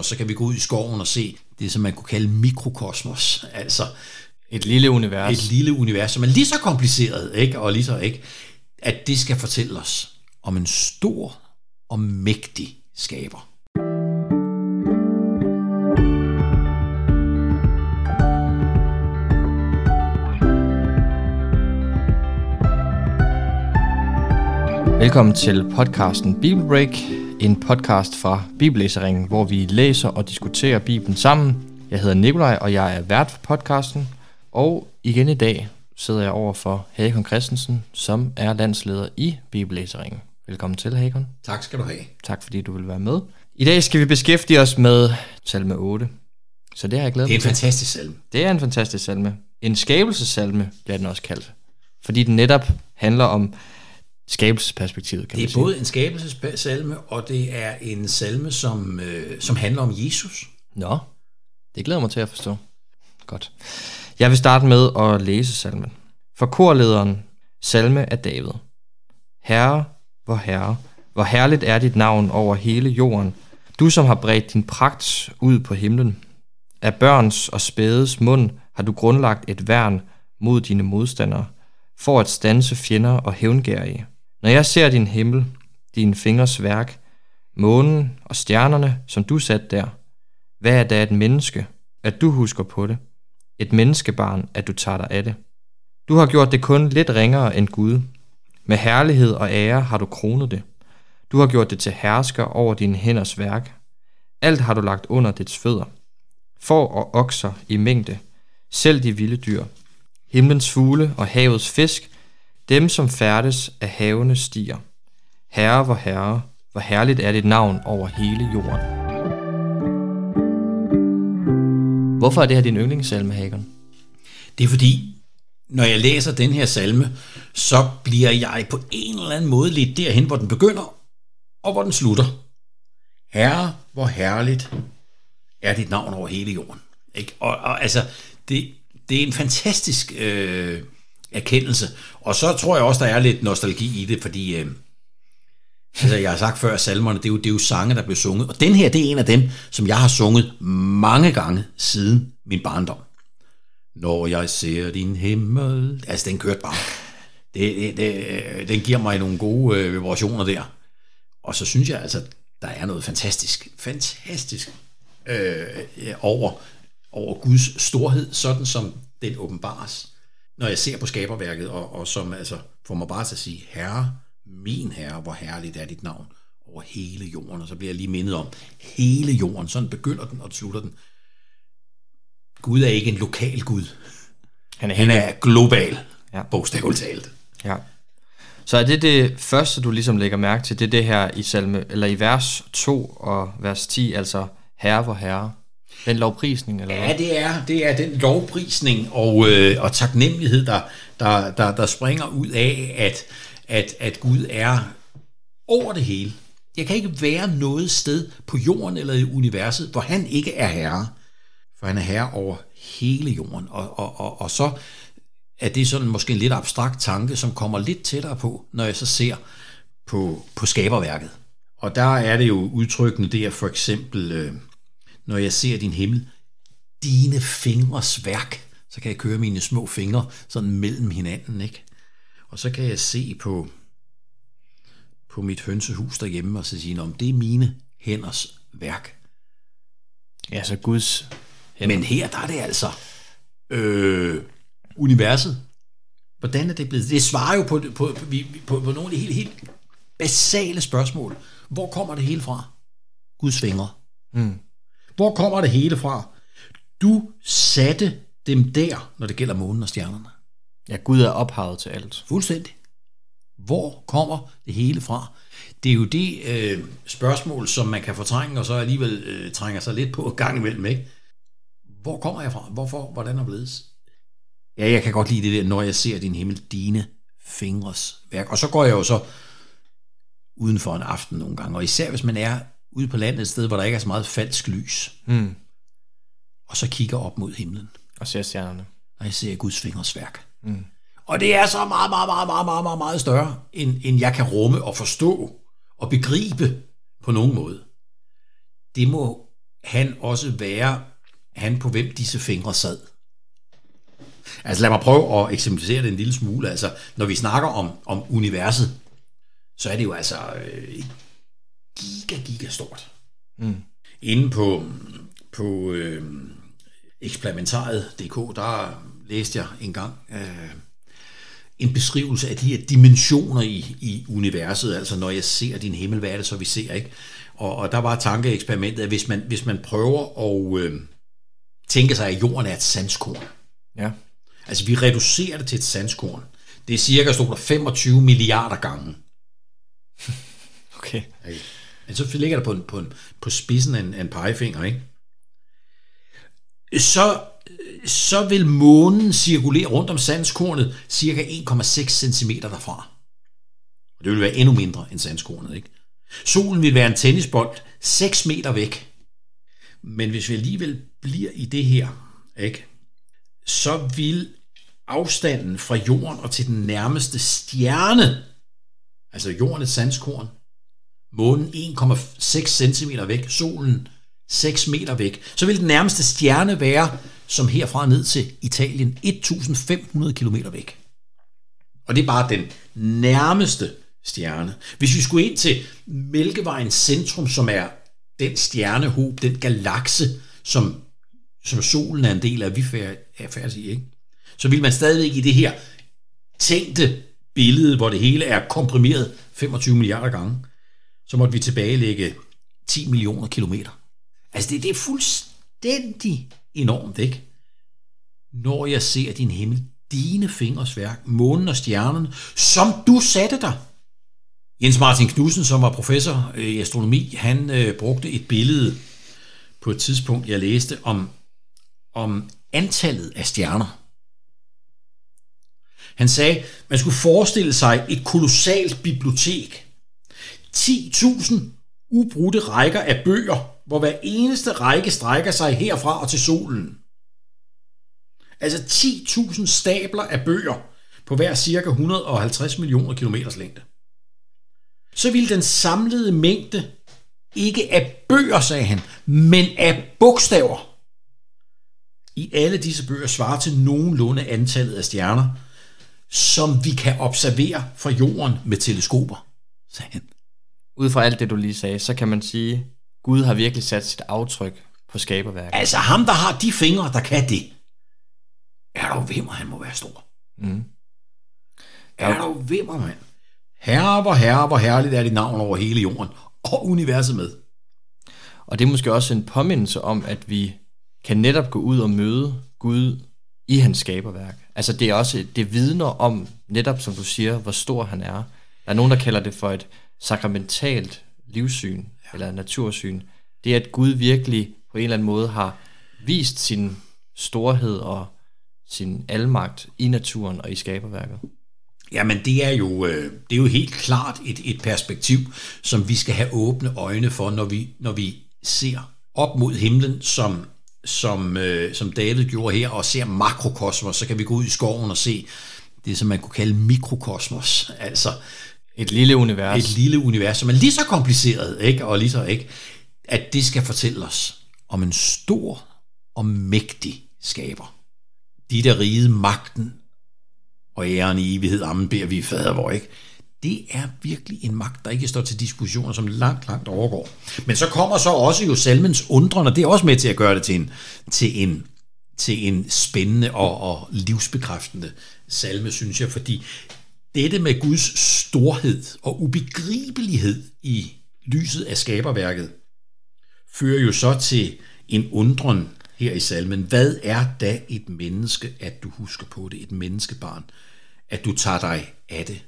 mikrokosmos, så kan vi gå ud i skoven og se det, som man kunne kalde mikrokosmos. Altså et lille univers. Et lille univers, som er lige så kompliceret, ikke? og lige så ikke, at det skal fortælle os om en stor og mægtig skaber. Velkommen til podcasten Bible Break, en podcast fra Bibellæseringen, hvor vi læser og diskuterer Bibelen sammen. Jeg hedder Nikolaj, og jeg er vært for podcasten. Og igen i dag sidder jeg over for Hakon Christensen, som er landsleder i Bibellæseringen. Velkommen til, Hakon. Tak skal du have. Tak fordi du vil være med. I dag skal vi beskæftige os med salme 8. Så det har jeg glædet mig. Det er en fantastisk salme. Det er en fantastisk salme. En skabelsesalme bliver den også kaldt. Fordi den netop handler om skabelsesperspektivet, kan Det er man sige. både en skabelsessalme, og det er en salme, som, øh, som handler om Jesus. Nå, det glæder mig til at forstå. Godt. Jeg vil starte med at læse salmen. For korlederen, salme af David. Herre, hvor herre, hvor herligt er dit navn over hele jorden. Du, som har bredt din pragt ud på himlen. Af børns og spædes mund har du grundlagt et værn mod dine modstandere, for at stanse fjender og hævngærige. Når jeg ser din himmel, dine fingers værk, månen og stjernerne, som du satte der, hvad er da et menneske, at du husker på det? Et menneskebarn, at du tager dig af det. Du har gjort det kun lidt ringere end Gud. Med herlighed og ære har du kronet det. Du har gjort det til hersker over dine hænders værk. Alt har du lagt under dets fødder. For og okser i mængde, selv de vilde dyr. Himlens fugle og havets fisk, dem som færdes af havene stiger. Herre hvor herre, hvor herligt er dit navn over hele jorden. Hvorfor er det her din yndlingssalme, Hagen? Det er fordi, når jeg læser den her salme, så bliver jeg på en eller anden måde lidt derhen, hvor den begynder, og hvor den slutter. Herre, hvor herligt er dit navn over hele jorden. Ikke? Og, og altså, det, det er en fantastisk øh, erkendelse. Og så tror jeg også, der er lidt nostalgi i det, fordi øh, altså, jeg har sagt før, at salmerne, det er, jo, det er jo sange, der blev sunget. Og den her, det er en af dem, som jeg har sunget mange gange siden min barndom. Når jeg ser din himmel... Altså, den kørte bare. Det, det, det, øh, den giver mig nogle gode øh, vibrationer der. Og så synes jeg altså, der er noget fantastisk, fantastisk øh, øh, over, over Guds storhed, sådan som den åbenbares, når jeg ser på skaberværket, og, og som altså får mig bare til at sige, Herre, min Herre, hvor herligt er dit navn over hele jorden. Og så bliver jeg lige mindet om hele jorden. Sådan begynder den og slutter den. Gud er ikke en lokal Gud. Han er, Han er global, ja. bogstaveligt talt. Ja. Så er det det første, du ligesom lægger mærke til, det er det her i, salme, eller i vers 2 og vers 10, altså Herre hvor Herre. Den lovprisning, eller hvad? Ja, det er, det er den lovprisning og, øh, og taknemmelighed, der, der, der, der springer ud af, at, at, at Gud er over det hele. Jeg kan ikke være noget sted på jorden eller i universet, hvor han ikke er herre. For han er herre over hele jorden. Og, og, og, og så er det sådan måske en lidt abstrakt tanke, som kommer lidt tættere på, når jeg så ser på, på skaberværket. Og der er det jo udtrykkende der for eksempel, øh, når jeg ser din himmel, dine fingres værk, så kan jeg køre mine små fingre sådan mellem hinanden, ikke? Og så kan jeg se på, på mit hønsehus derhjemme og så sige, om det er mine hænders værk. Ja, så Guds hænder. Men her der er det altså øh, universet. Hvordan er det blevet? Det svarer jo på, på, på, på, på nogle af de helt, helt basale spørgsmål. Hvor kommer det hele fra? Guds fingre. Mm. Hvor kommer det hele fra? Du satte dem der, når det gælder månen og stjernerne. Ja, Gud er ophavet til alt. Fuldstændig. Hvor kommer det hele fra? Det er jo det øh, spørgsmål, som man kan fortrænge, og så alligevel øh, trænger sig lidt på gang imellem. Ikke? Hvor kommer jeg fra? Hvorfor? Hvordan er blevet? Ja, jeg kan godt lide det der, når jeg ser din himmel, dine fingres værk. Og så går jeg jo så uden for en aften nogle gange, og især hvis man er ude på landet et sted, hvor der ikke er så meget falsk lys, mm. og så kigger op mod himlen. Og ser stjernerne. Og jeg ser Guds fingres værk. Mm. Og det er så meget, meget, meget, meget, meget, meget, meget større, end, end jeg kan rumme og forstå og begribe på nogen måde. Det må han også være han på hvem disse fingre sad. Altså lad mig prøve at eksemplificere det en lille smule. Altså, når vi snakker om, om universet, så er det jo altså øh, giga, giga stort. Mm. Inde på, på øh, eksperimentariet.dk, der læste jeg engang øh, en beskrivelse af de her dimensioner i, i universet. Altså når jeg ser din himmel, hvad er det så, vi ser, ikke? Og, og der var tankeeksperimentet, at hvis man, hvis man prøver at øh, tænke sig, at jorden er et sandskorn. Ja. Altså vi reducerer det til et sandskorn. Det er cirka, stod der 25 milliarder gange. Okay. okay. Men så ligger der på, en, på, en, på spidsen af en, af en pegefinger, ikke? Så, så vil månen cirkulere rundt om sandskornet cirka 1,6 cm derfra. Og det vil være endnu mindre end sandskornet, ikke? Solen vil være en tennisbold 6 meter væk. Men hvis vi alligevel bliver i det her, ikke? så vil afstanden fra jorden og til den nærmeste stjerne, altså jorden et sandskorn, månen 1,6 cm væk, solen 6 meter væk, så vil den nærmeste stjerne være, som herfra ned til Italien, 1500 km væk. Og det er bare den nærmeste stjerne. Hvis vi skulle ind til Mælkevejens centrum, som er den stjernehob, den galakse, som, som solen er en del af, vi er færdige i, ikke? så vil man stadigvæk i det her tænkte billede, hvor det hele er komprimeret 25 milliarder gange, så måtte vi tilbagelægge 10 millioner kilometer. Altså det, det er fuldstændig enormt, ikke? Når jeg ser din himmel, dine fingers værk, månen og stjernerne, som du satte dig. Jens Martin Knudsen, som var professor i astronomi, han øh, brugte et billede på et tidspunkt, jeg læste om, om antallet af stjerner. Han sagde, man skulle forestille sig et kolossalt bibliotek. 10.000 ubrudte rækker af bøger, hvor hver eneste række strækker sig herfra og til solen. Altså 10.000 stabler af bøger på hver cirka 150 millioner kilometers længde. Så ville den samlede mængde ikke af bøger, sagde han, men af bogstaver. I alle disse bøger svarer til nogenlunde antallet af stjerner, som vi kan observere fra jorden med teleskoper, sagde han. Ud fra alt det, du lige sagde, så kan man sige, Gud har virkelig sat sit aftryk på skaberværket. Altså ham, der har de fingre, der kan det, er der vimmer, han må være stor. Mm. Er der vimmer, mand. Herre, hvor herre, hvor herligt er dit navn over hele jorden, og universet med. Og det er måske også en påmindelse om, at vi kan netop gå ud og møde Gud i hans skaberværk. Altså det er også, det vidner om, netop som du siger, hvor stor han er. Der er nogen, der kalder det for et sakramentalt livssyn, ja. eller natursyn. Det er, at Gud virkelig på en eller anden måde har vist sin storhed og sin almagt i naturen og i skaberværket. Jamen det er jo, øh, det er jo helt klart et, et perspektiv, som vi skal have åbne øjne for, når vi, når vi ser op mod himlen, som som, øh, som David gjorde her, og ser makrokosmos, så kan vi gå ud i skoven og se det, som man kunne kalde mikrokosmos. Altså et lille univers. Et lille univers, som er lige så kompliceret, ikke? og lige så, ikke? at det skal fortælle os om en stor og mægtig skaber. De, der rige magten og æren i evighed, ammen beder vi fader hvor, ikke? det er virkelig en magt, der ikke står til diskussioner, som langt, langt overgår. Men så kommer så også jo salmens undren, og det er også med til at gøre det til en, til en, til en spændende og, og livsbekræftende salme, synes jeg, fordi dette med Guds storhed og ubegribelighed i lyset af skaberværket, fører jo så til en undren her i salmen. Hvad er da et menneske, at du husker på det, et menneskebarn, at du tager dig af det?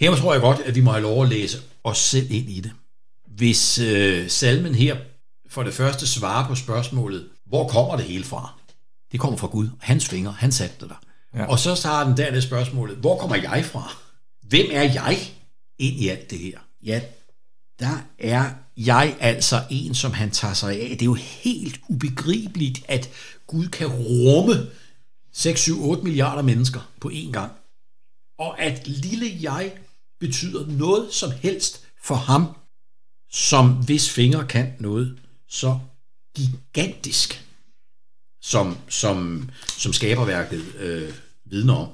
Her tror jeg godt, at vi må have lov at læse os selv ind i det. Hvis øh, salmen her for det første svarer på spørgsmålet, hvor kommer det hele fra? Det kommer fra Gud. Hans fingre, han satte det der. Ja. Og så starter den dernede spørgsmålet, hvor kommer jeg fra? Hvem er jeg ind i alt det her? Ja, der er jeg altså en, som han tager sig af. Det er jo helt ubegribeligt, at Gud kan rumme 6, 7, 8 milliarder mennesker på én gang. Og at lille jeg betyder noget som helst for ham, som hvis fingre kan noget så gigantisk, som, som, som skaberværket øh, vidner om.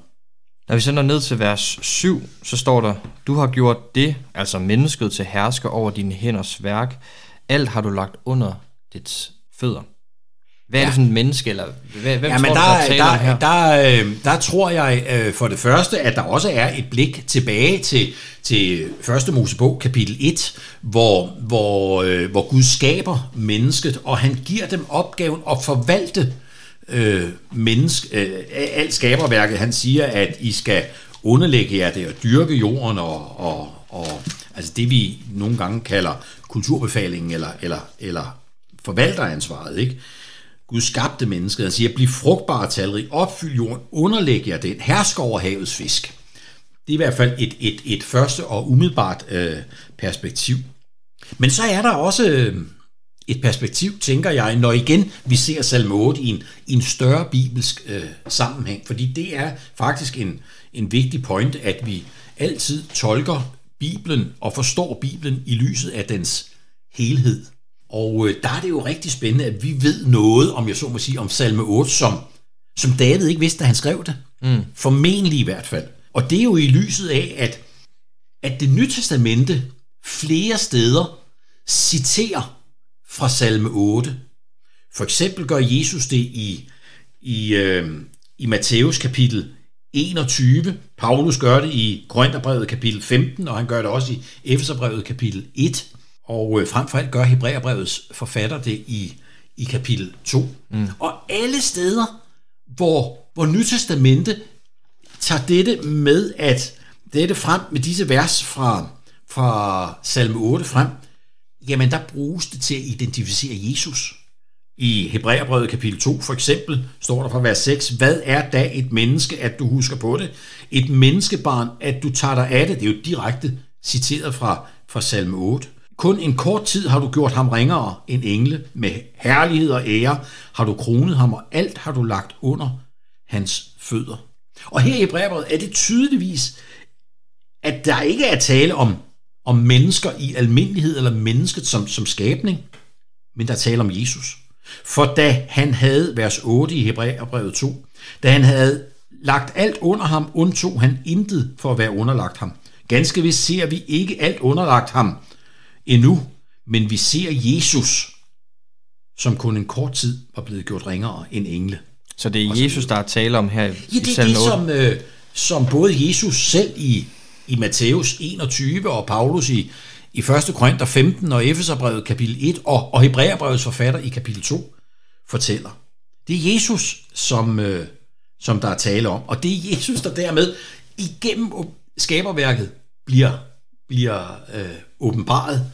Når vi så når ned til vers 7, så står der, Du har gjort det, altså mennesket, til hersker over dine hænders værk. Alt har du lagt under dets fødder. Hvad er ja. det for et menneske, eller hvad, hvem ja, men tror der, du, der, der, der, her? der, øh, der tror jeg øh, for det første, at der også er et blik tilbage til, til første Mosebog, kapitel 1, hvor, hvor, øh, hvor Gud skaber mennesket, og han giver dem opgaven at forvalte øh, menneske, øh, alt skaberværket. Han siger, at I skal underlægge jer det og dyrke jorden og, og, og altså det, vi nogle gange kalder kulturbefalingen eller, eller, eller forvalteransvaret, ikke? Gud skabte mennesket. Han siger, bliv frugtbare talrig, opfyld jorden, underlæg jer den, hersk over havets fisk. Det er i hvert fald et, et, et første og umiddelbart øh, perspektiv. Men så er der også øh, et perspektiv, tænker jeg, når igen vi ser salme 8 i en, i en større bibelsk øh, sammenhæng, fordi det er faktisk en, en vigtig point, at vi altid tolker Bibelen og forstår Bibelen i lyset af dens helhed. Og øh, der er det jo rigtig spændende, at vi ved noget, om jeg så må sige, om salme 8, som, som David ikke vidste, da han skrev det. Mm. Formentlig i hvert fald. Og det er jo i lyset af, at, at det nye testamente flere steder citerer fra salme 8. For eksempel gør Jesus det i, i, øh, i Matthæus kapitel 21. Paulus gør det i Korintherbrevet kapitel 15, og han gør det også i Efeserbrevet kapitel 1. Og øh, frem for alt gør Hebræerbrevets forfatter det i, i kapitel 2. Mm. Og alle steder, hvor, hvor Nytestamente tager dette med, at dette frem med disse vers fra, fra salme 8 frem, jamen der bruges det til at identificere Jesus. I Hebræerbrevet kapitel 2 for eksempel står der fra vers 6, hvad er da et menneske, at du husker på det? Et menneskebarn, at du tager dig af det. Det er jo direkte citeret fra, fra salme 8. Kun en kort tid har du gjort ham ringere end engle. Med herlighed og ære har du kronet ham, og alt har du lagt under hans fødder. Og her i Hebræerbrevet er det tydeligvis, at der ikke er tale om, om mennesker i almindelighed, eller mennesket som, som skabning, men der er tale om Jesus. For da han havde, vers 8 i Hebræerbrevet 2, da han havde lagt alt under ham, undtog han intet for at være underlagt ham. Ganske vist ser vi ikke alt underlagt ham, endnu, men vi ser Jesus, som kun en kort tid var blevet gjort ringere end engle. Så det er Jesus, der er tale om her i Ja, det er det, som, øh, som både Jesus selv i, i Matthæus 21 og Paulus i, i 1. Korinther 15 og Efeserbrevet kapitel 1 og, og Hebræerbrevets forfatter i kapitel 2 fortæller. Det er Jesus, som, øh, som der er tale om, og det er Jesus, der dermed igennem skaberværket bliver bliver øh, åbenbaret.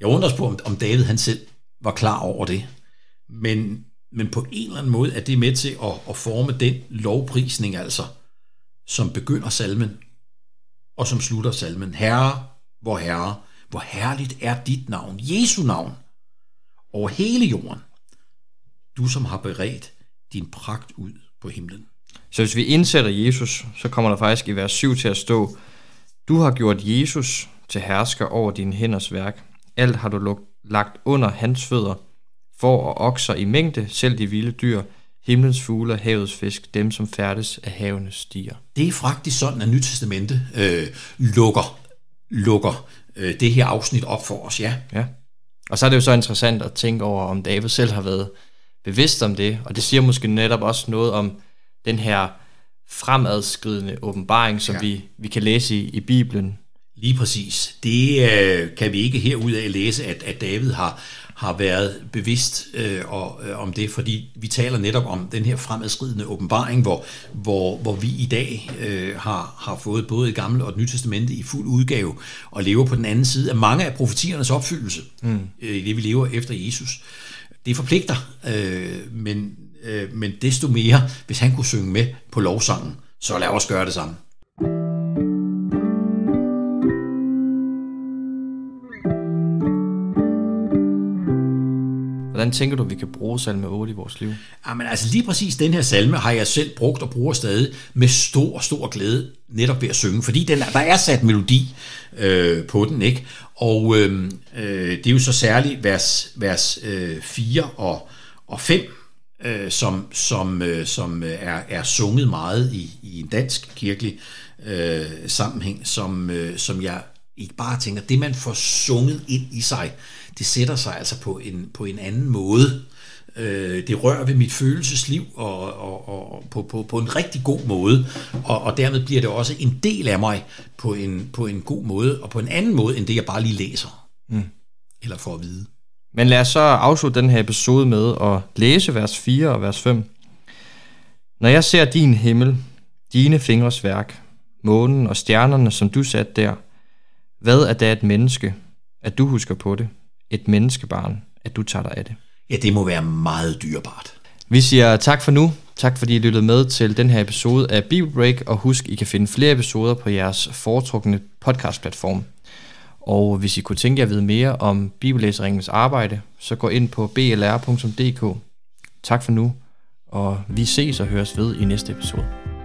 Jeg undrer på, om, om David han selv var klar over det. Men, men på en eller anden måde er det med til at, at forme den lovprisning, altså, som begynder salmen, og som slutter salmen. Herre, hvor herre, hvor herligt er dit navn, Jesu navn, over hele jorden. Du, som har beredt din pragt ud på himlen. Så hvis vi indsætter Jesus, så kommer der faktisk i vers 7 til at stå, du har gjort Jesus til hersker over dine hænders værk. Alt har du lagt under hans fødder. For og okser i mængde, selv de vilde dyr, himlens fugle og havets fisk, dem som færdes af havenes stiger. Det er faktisk sådan, at Nytestamente øh, lukker, lukker øh, det her afsnit op for os, ja. ja. Og så er det jo så interessant at tænke over, om David selv har været bevidst om det, og det siger måske netop også noget om den her fremadskridende åbenbaring, som ja. vi, vi kan læse i, i Bibelen. Lige præcis. Det øh, kan vi ikke herudaf læse, at, at David har, har været bevidst øh, og, øh, om det, fordi vi taler netop om den her fremadskridende åbenbaring, hvor, hvor, hvor vi i dag øh, har, har fået både et gamle og et nyt testamente i fuld udgave, og lever på den anden side af mange af profetiernes opfyldelse, mm. øh, i det vi lever efter Jesus. Det forpligter, øh, men øh, men desto mere, hvis han kunne synge med på lovsangen, så lad os gøre det samme. Hvordan tænker du, vi kan bruge salme 8 i vores liv? Jamen altså lige præcis den her salme har jeg selv brugt og bruger stadig med stor, stor glæde netop ved at synge, fordi den, der er sat melodi øh, på den, ikke? Og øh, øh, det er jo så særligt vers, vers øh, 4 og, og 5, øh, som, som, øh, som er, er sunget meget i, i en dansk kirkelig øh, sammenhæng, som, øh, som jeg ikke bare tænker, det man får sunget ind i sig, det sætter sig altså på en, på en anden måde. Øh, det rører ved mit følelsesliv og, og, og på, på, på en rigtig god måde, og, og dermed bliver det også en del af mig på en, på en god måde, og på en anden måde, end det jeg bare lige læser, mm. eller får at vide. Men lad os så afslutte den her episode med at læse vers 4 og vers 5. Når jeg ser din himmel, dine fingres værk, månen og stjernerne, som du satte der, hvad er da et menneske, at du husker på det? Et menneskebarn, at du tager dig af det? Ja, det må være meget dyrebart. Vi siger tak for nu. Tak fordi I lyttede med til den her episode af Bible Break, og husk, I kan finde flere episoder på jeres foretrukne podcastplatform. Og hvis I kunne tænke jer at vide mere om Bibellæseringens arbejde, så gå ind på blr.dk. Tak for nu, og vi ses og høres ved i næste episode.